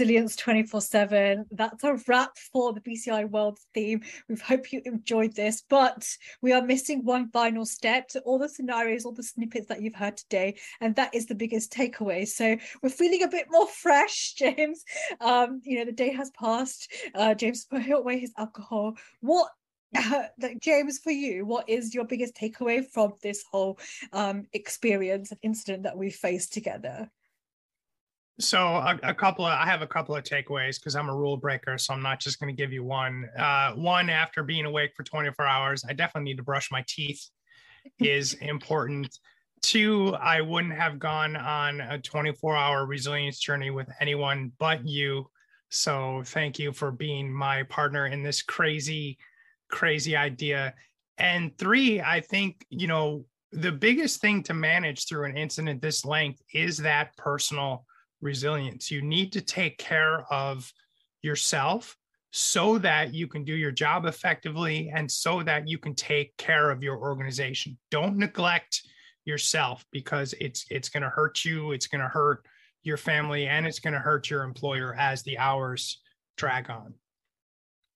Resilience 24 7. That's a wrap for the BCI World theme. We hope you enjoyed this, but we are missing one final step to all the scenarios, all the snippets that you've heard today, and that is the biggest takeaway. So we're feeling a bit more fresh, James. Um, you know, the day has passed. Uh, James put away his alcohol. What uh, James, for you, what is your biggest takeaway from this whole um, experience and incident that we faced together? So a, a, couple of I have a couple of takeaways because I'm a rule breaker, so I'm not just going to give you one. Uh, one after being awake for 24 hours, I definitely need to brush my teeth. is important. Two, I wouldn't have gone on a 24 hour resilience journey with anyone but you. So thank you for being my partner in this crazy, crazy idea. And three, I think, you know, the biggest thing to manage through an incident this length is that personal resilience. You need to take care of yourself so that you can do your job effectively and so that you can take care of your organization. Don't neglect yourself because it's it's going to hurt you, it's going to hurt your family and it's going to hurt your employer as the hours drag on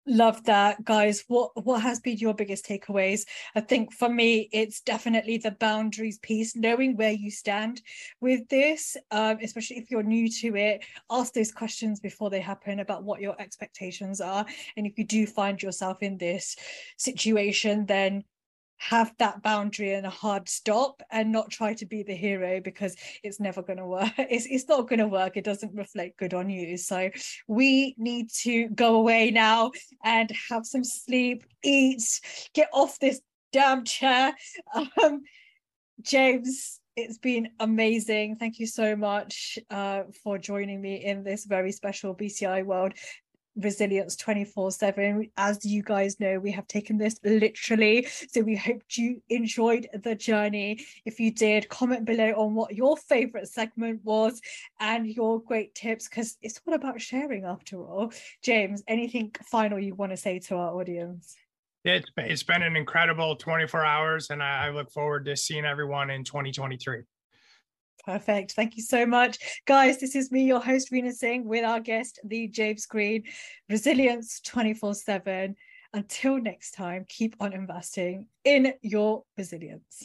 love that guys. What what has been your biggest takeaways? I think for me it's definitely the boundaries piece knowing where you stand with this um, especially if you're new to it. Ask those questions before they happen about what your expectations are. And if you do find yourself in this situation then have that boundary and a hard stop and not try to be the hero because it's never going to work. It's, it's not going to work. It doesn't reflect good on you. So we need to go away now and have some sleep eat get off this damn chair. Um, james it's been amazing. Thank you so much uh, for joining me in this very special BCI World resilience 24 7 as you guys know we have taken this literally so we hope you enjoyed the journey. If you did comment below on what your favorite segment was and your great tips because it's all about sharing after all. James anything final you want to say to our audience? It's, it's been an incredible 24 hours and I look forward to seeing everyone in 2023 Perfect. Thank you so much. Guys, this is me, your host, Rena Singh, with our guest, the James Green, Resilience 24 7. Until next time, keep on investing in your resilience.